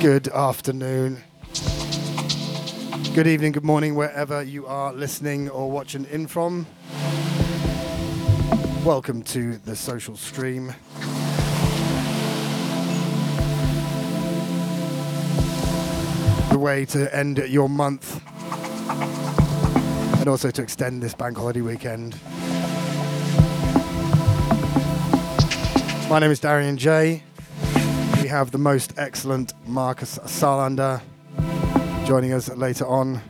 Good afternoon. Good evening, good morning, wherever you are listening or watching in from. Welcome to the social stream. The way to end your month and also to extend this bank holiday weekend. My name is Darien J. We have the most excellent Marcus Salander joining us later on.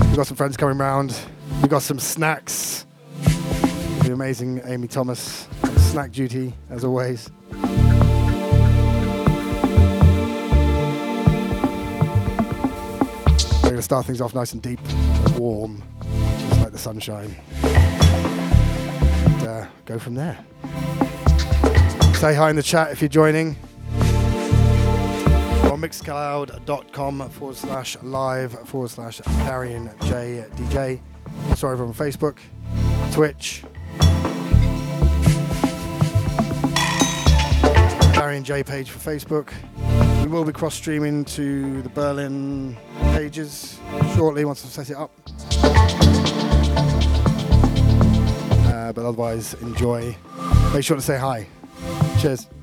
We've got some friends coming round. We've got some snacks. The amazing Amy Thomas. Snack duty, as always. We're going to start things off nice and deep, warm, just like the sunshine. And uh, go from there. Say hi in the chat if you're joining. On mixcloud.com forward slash live forward slash Darien J DJ. Sorry on Facebook, Twitch. Darien J page for Facebook. We will be cross streaming to the Berlin pages shortly once I've set it up. Uh, but otherwise, enjoy. Make sure to say hi. Cheers.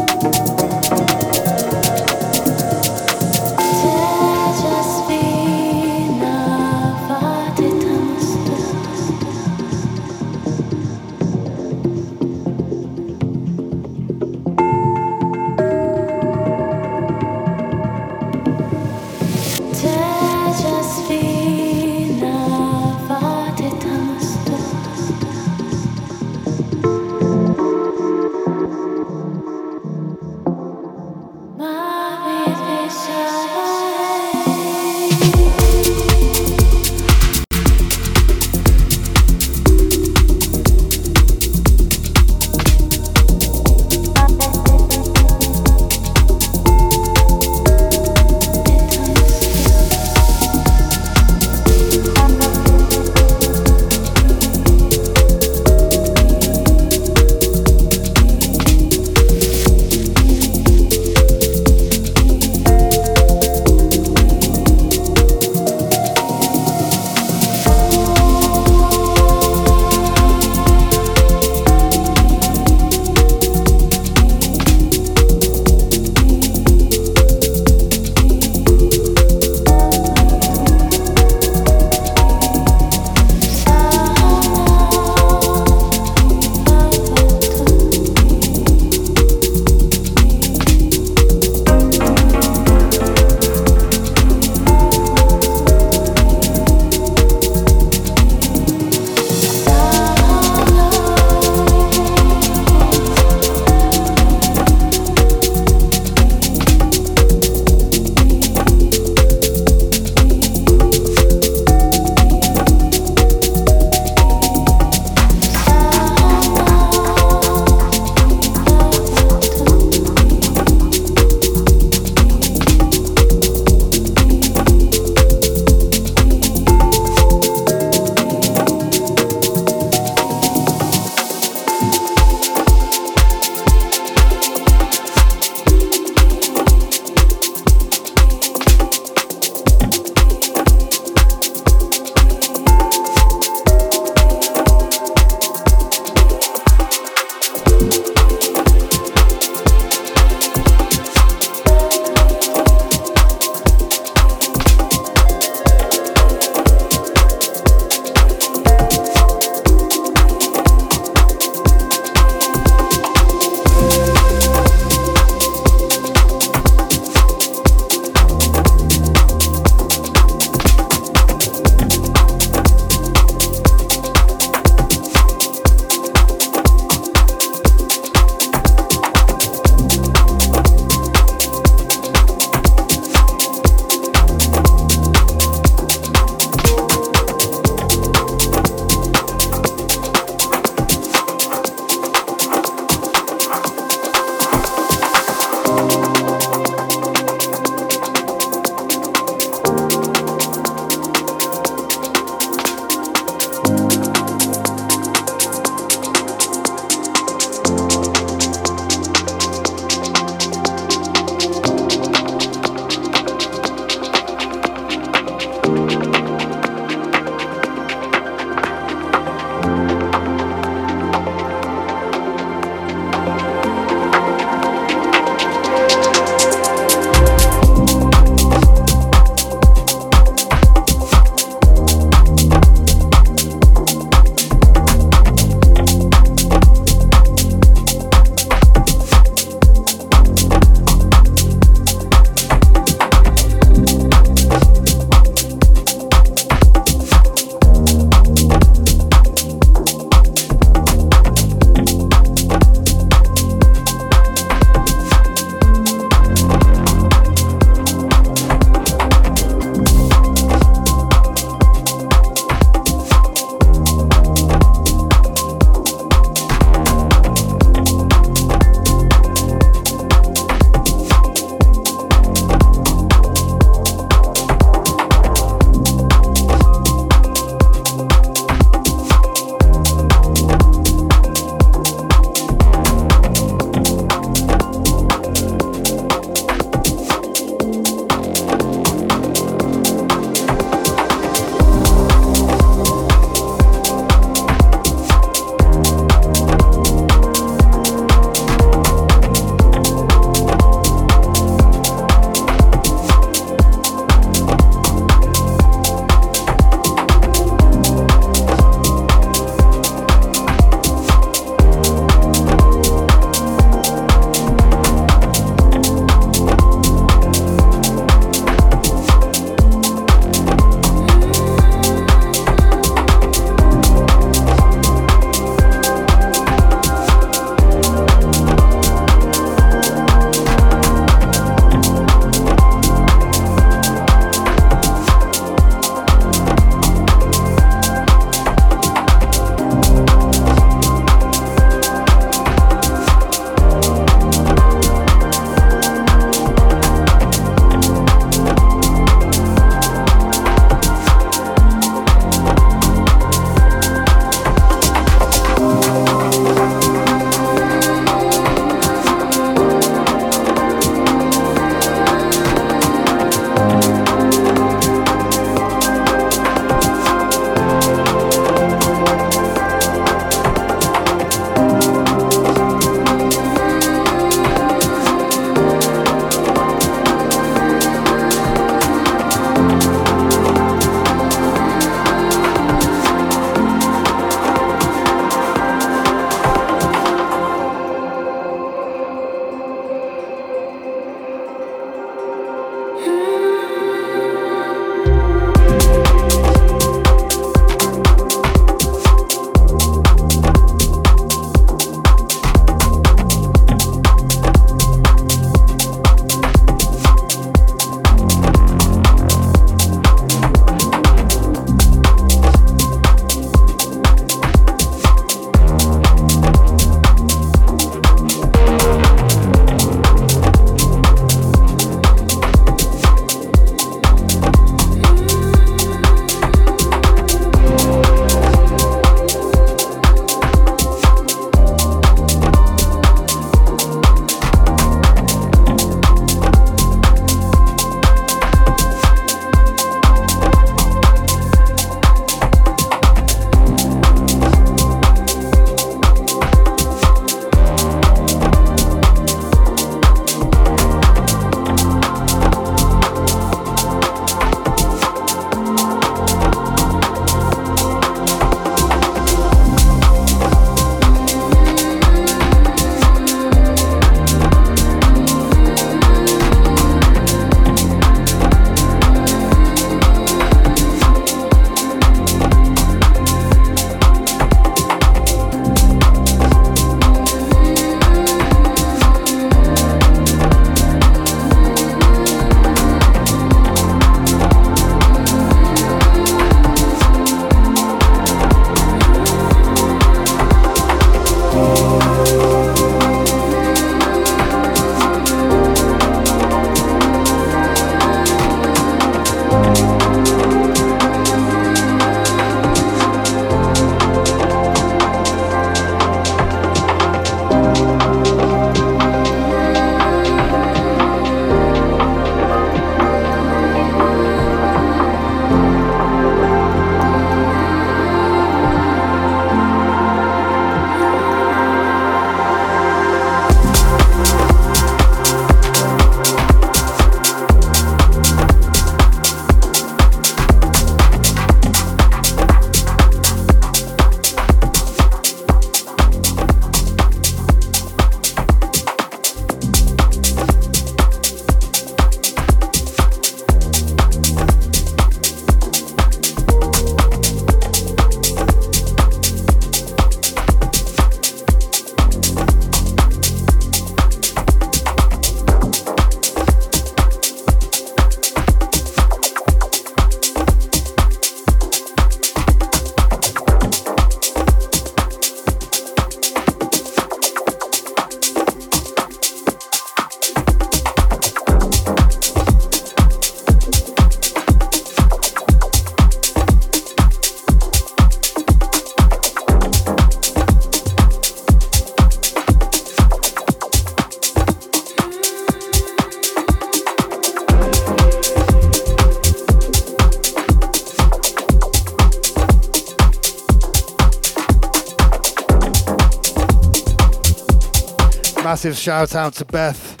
Massive shout out to Beth.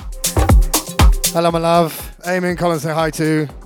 Hello, my love. Amy Colin say hi to.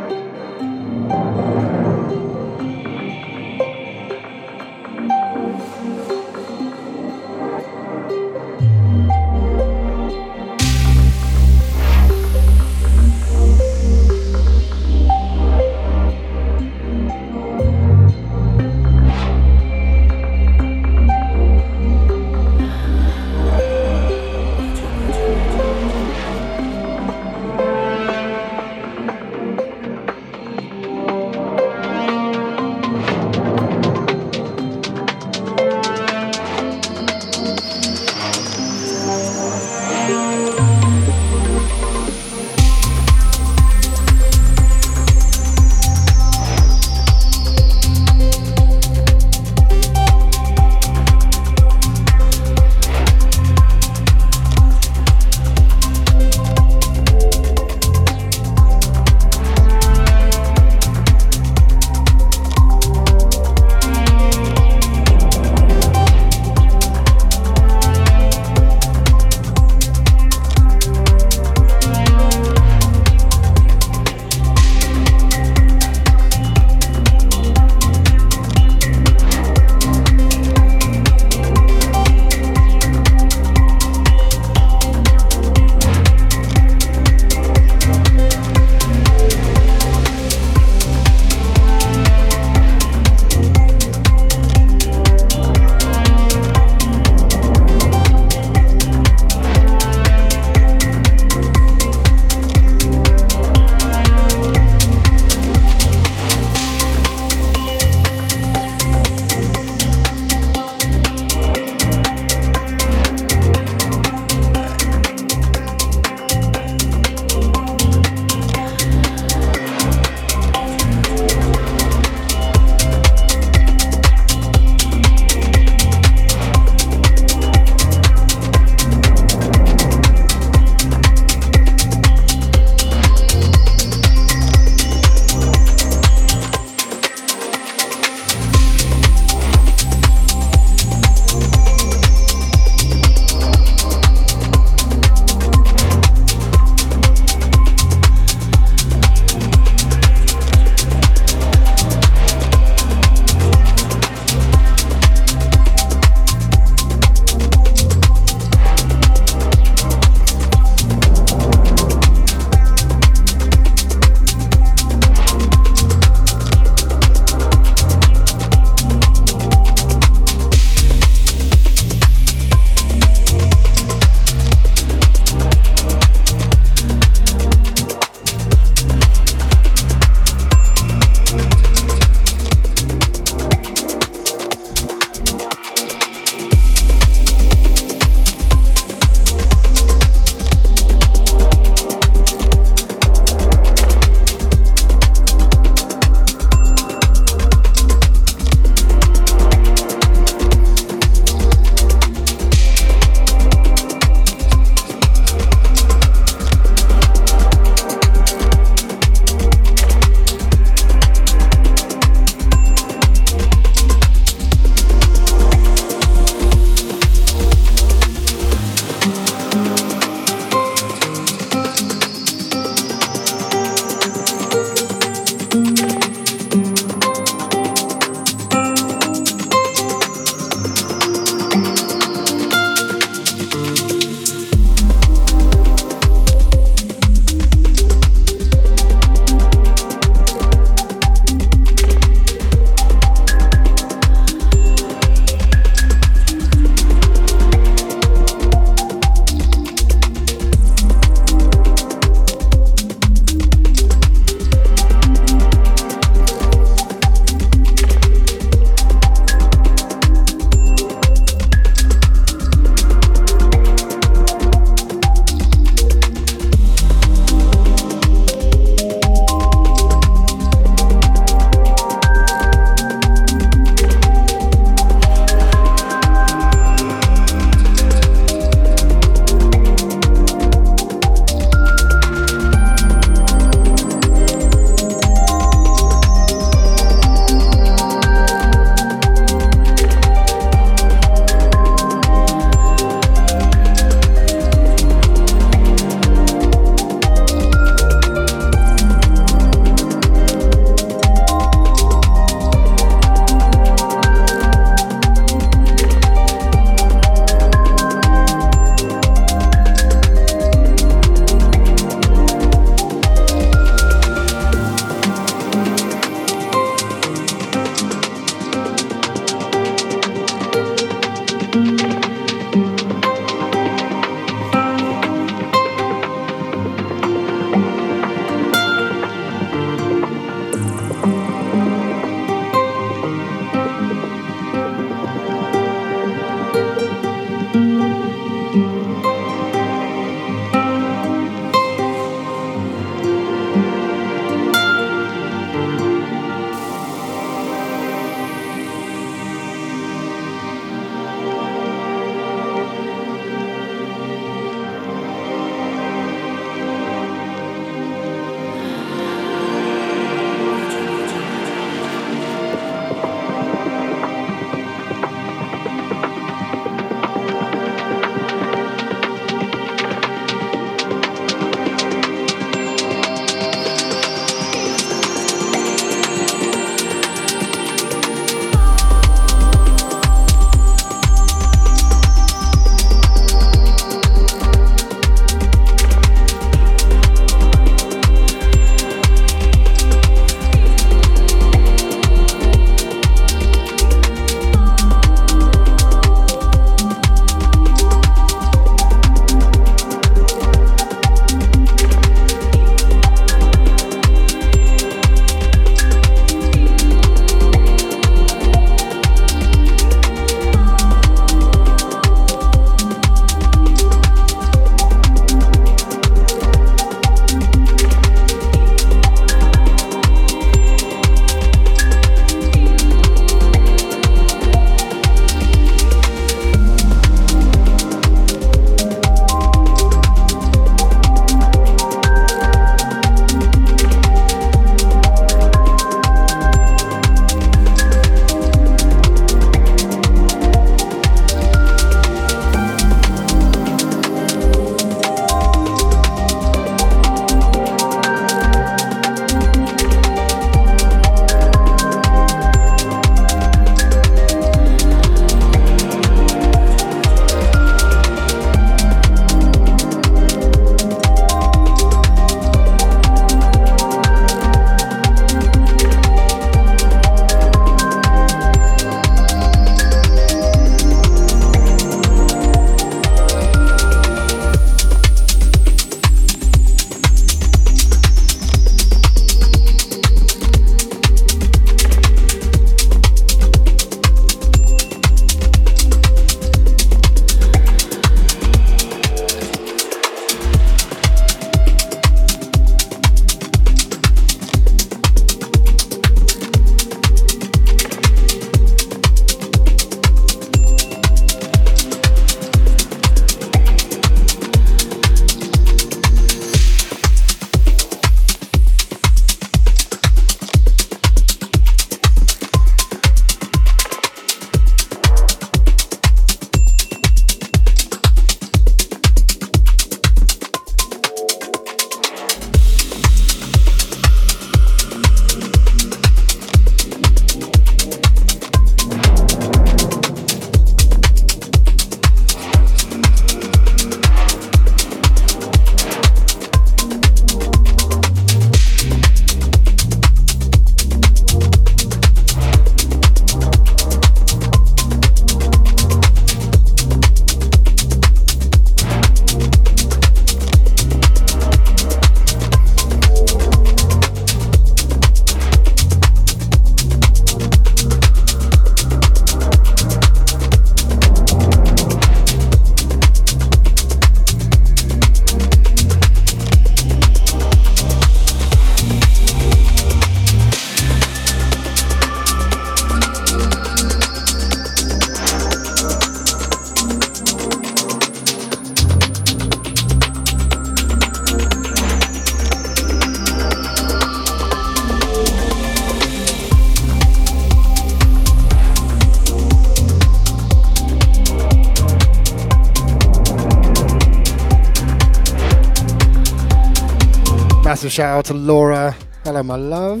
Massive shout out to Laura. Hello, my love.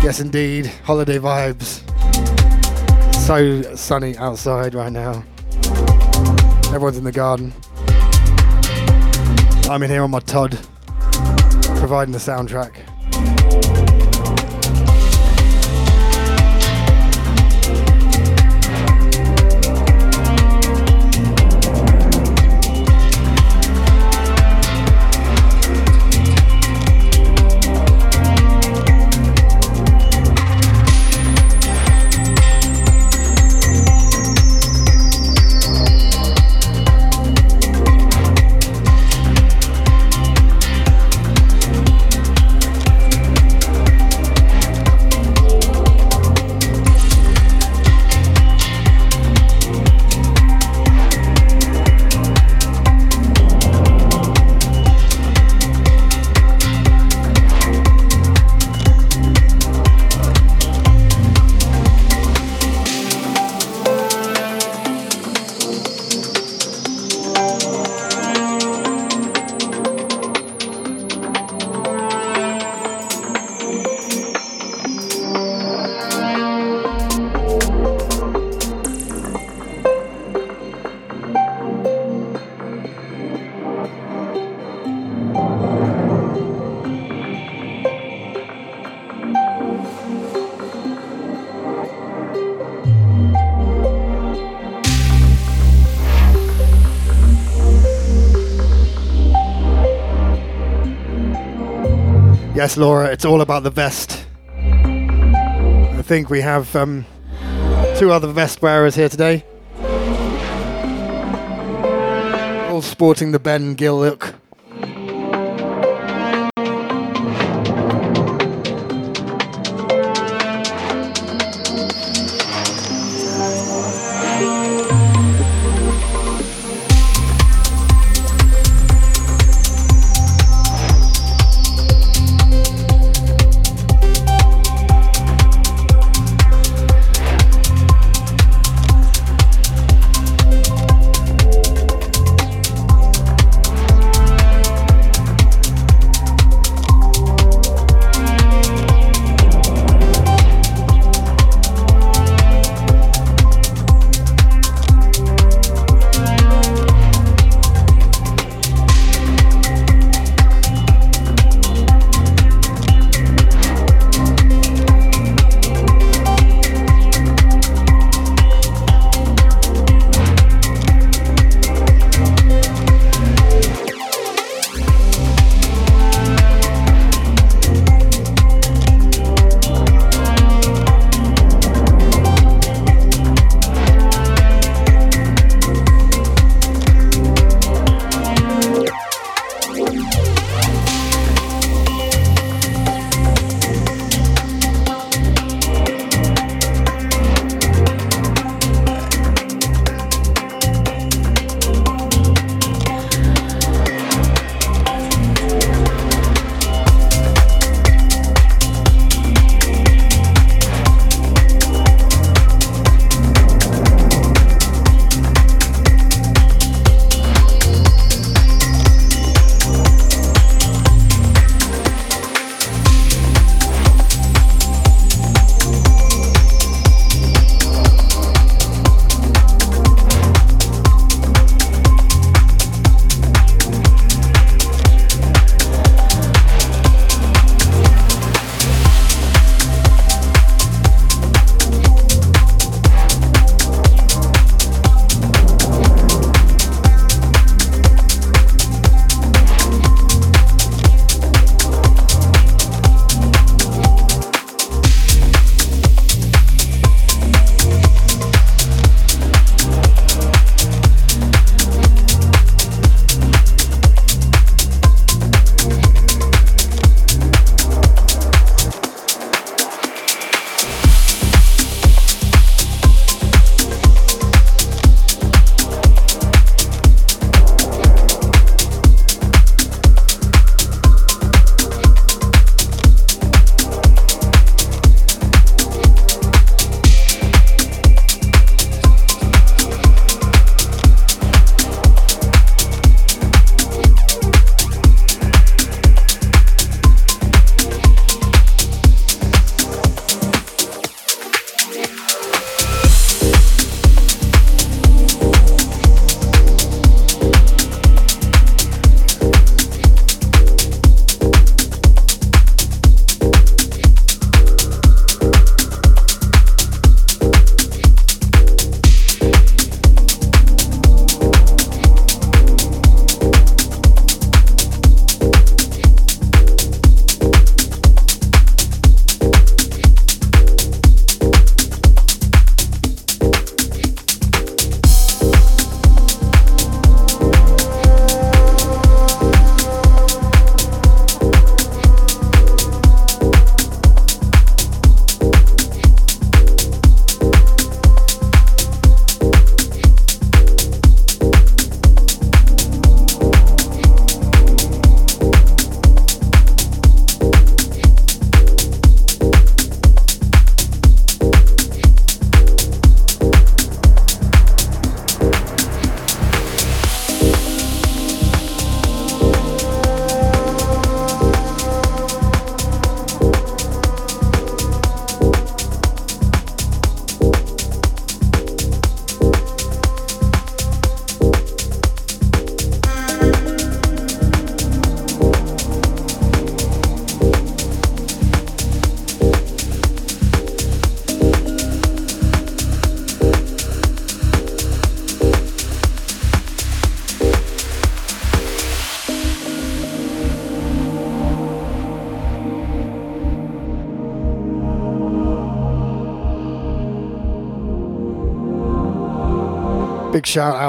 Yes, indeed. Holiday vibes. So sunny outside right now. Everyone's in the garden. I'm in here on my Todd, providing the soundtrack. Yes, Laura, it's all about the vest. I think we have um, two other vest wearers here today. All sporting the Ben Gill look.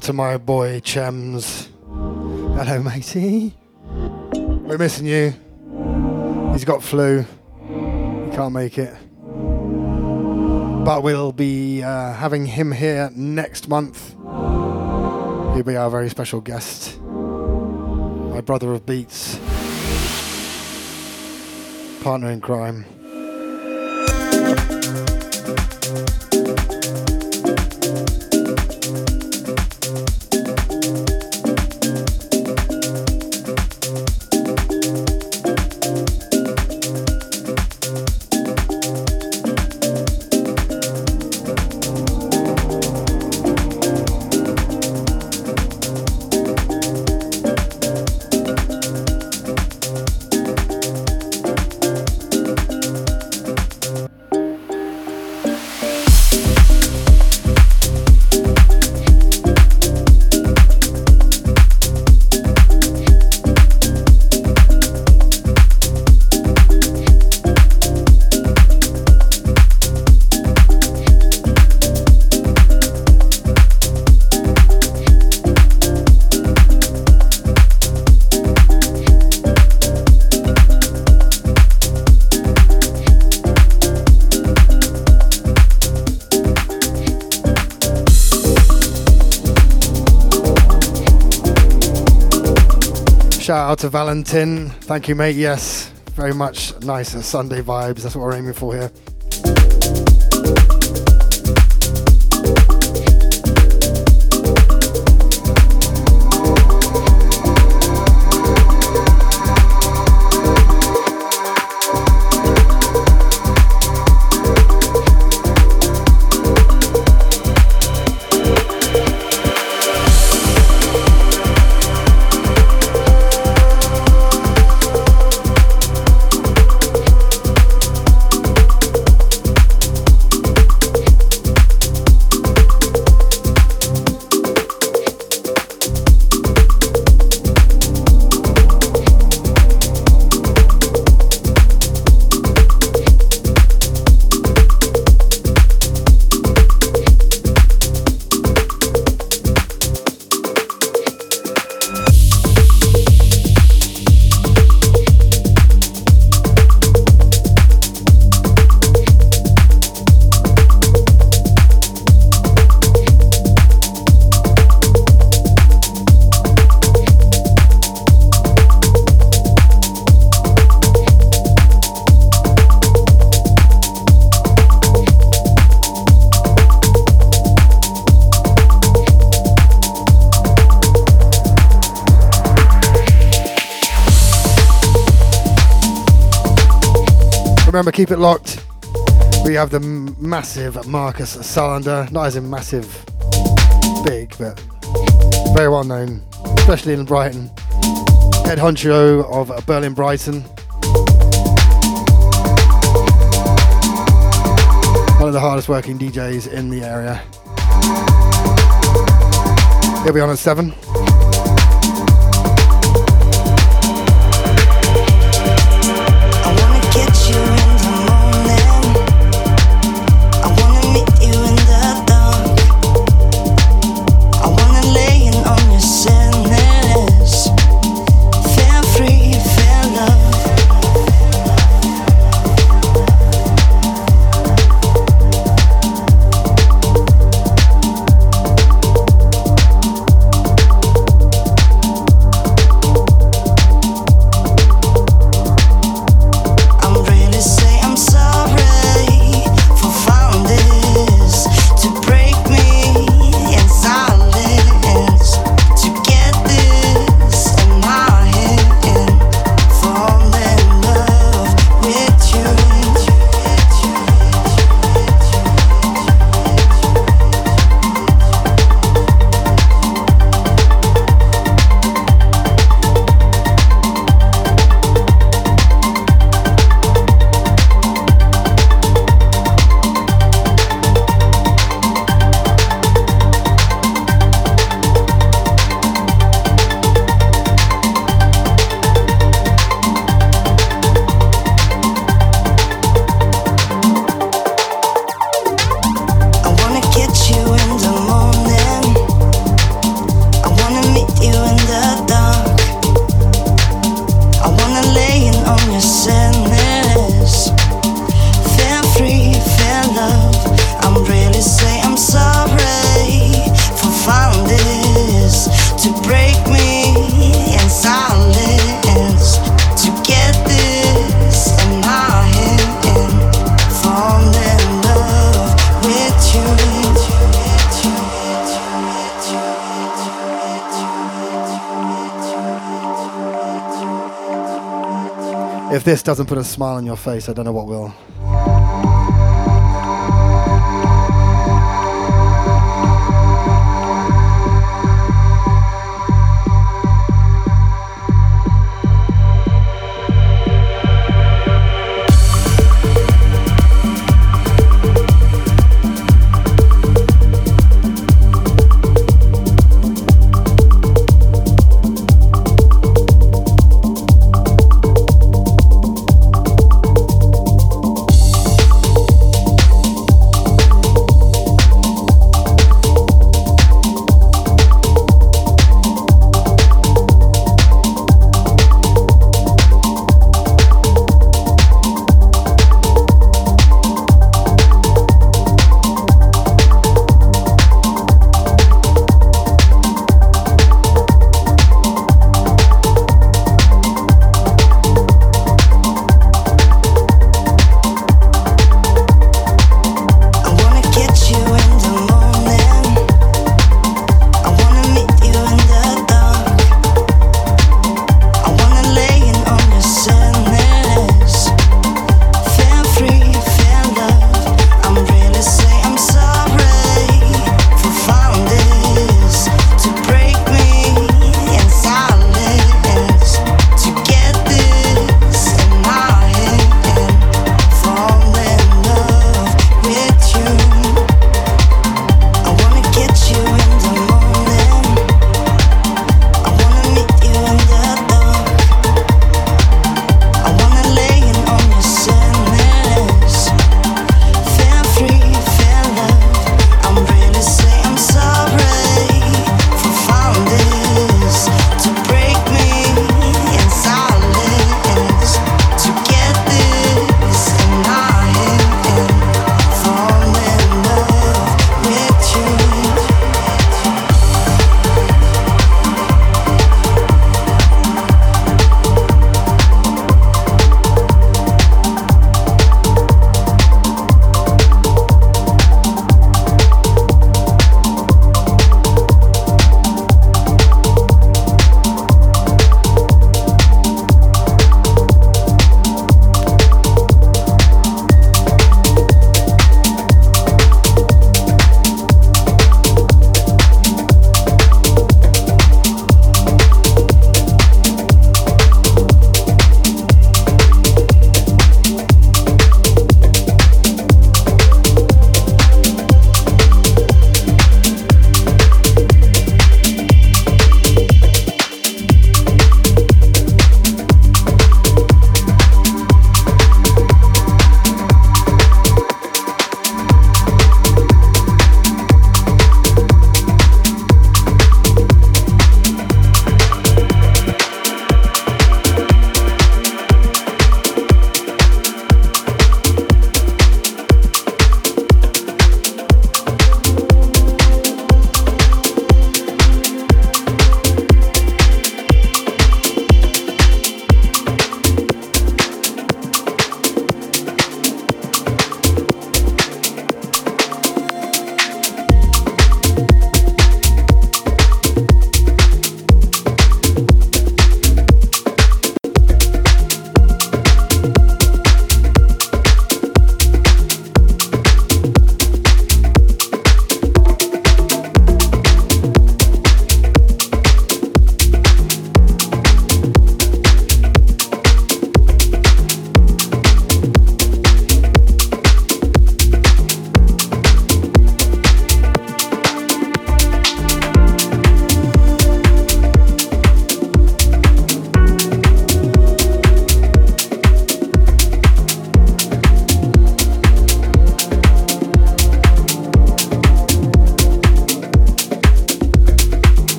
Out to my boy Chems. Hello, matey. We're missing you. He's got flu. He can't make it. But we'll be uh, having him here next month. He'll be our very special guest. My brother of beats. Partner in crime. Out to Valentin. Thank you, mate. Yes, very much nice Sunday vibes. That's what we're aiming for here. Keep it locked. We have the massive Marcus Salander, not as in massive, big, but very well known, especially in Brighton. Head honcho of Berlin Brighton. One of the hardest working DJs in the area. He'll be on at 7. Smile on your face, I don't know what will.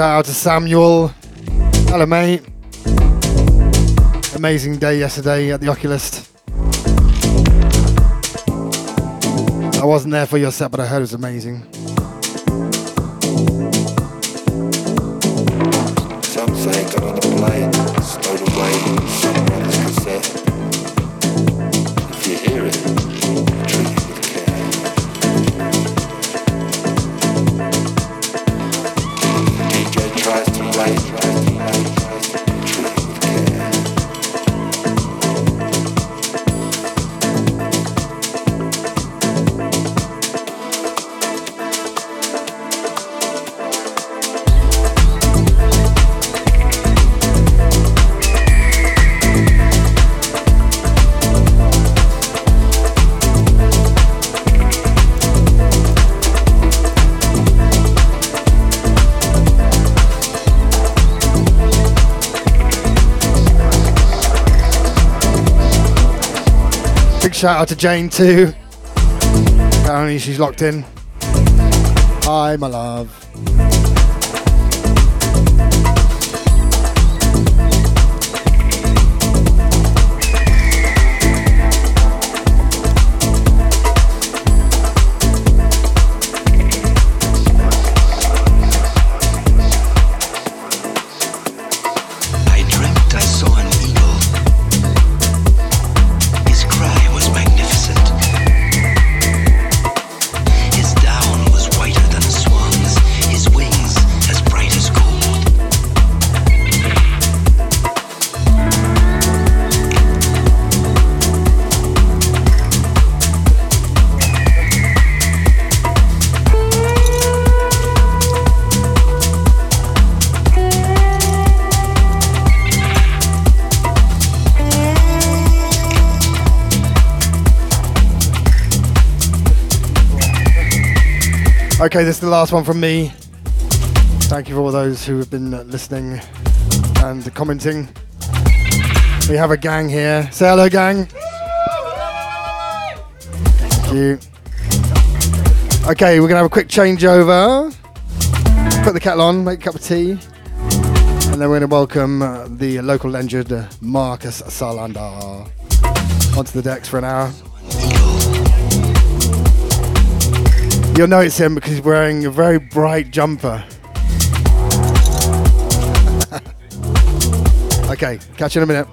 Shout out to Samuel. Hello, mate. Amazing day yesterday at the Oculist. I wasn't there for your set, but I heard it was amazing. Some shout out to Jane too. Apparently she's locked in. Hi, my love. Okay, this is the last one from me. Thank you for all those who have been uh, listening and commenting. We have a gang here. Say hello, gang. Thank you. Okay, we're gonna have a quick changeover. Put the kettle on, make a cup of tea, and then we're gonna welcome uh, the local legend uh, Marcus Salander onto the decks for an hour. You'll notice him because he's wearing a very bright jumper. okay, catch you in a minute.